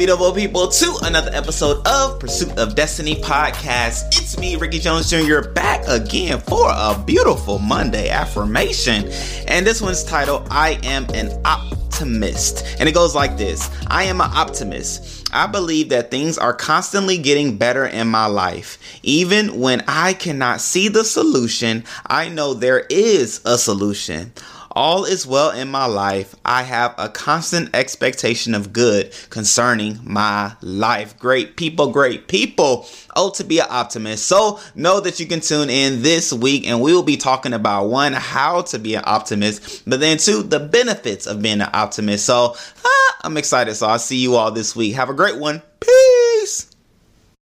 beautiful people, to another episode of Pursuit of Destiny podcast. It's me, Ricky Jones Jr., back again for a beautiful Monday affirmation. And this one's titled, I Am an Optimist. And it goes like this I am an optimist. I believe that things are constantly getting better in my life. Even when I cannot see the solution, I know there is a solution. All is well in my life. I have a constant expectation of good concerning my life. Great people, great people. Oh, to be an optimist. So know that you can tune in this week and we will be talking about one, how to be an optimist, but then two, the benefits of being an optimist. So ah, I'm excited. So I'll see you all this week. Have a great one. Peace.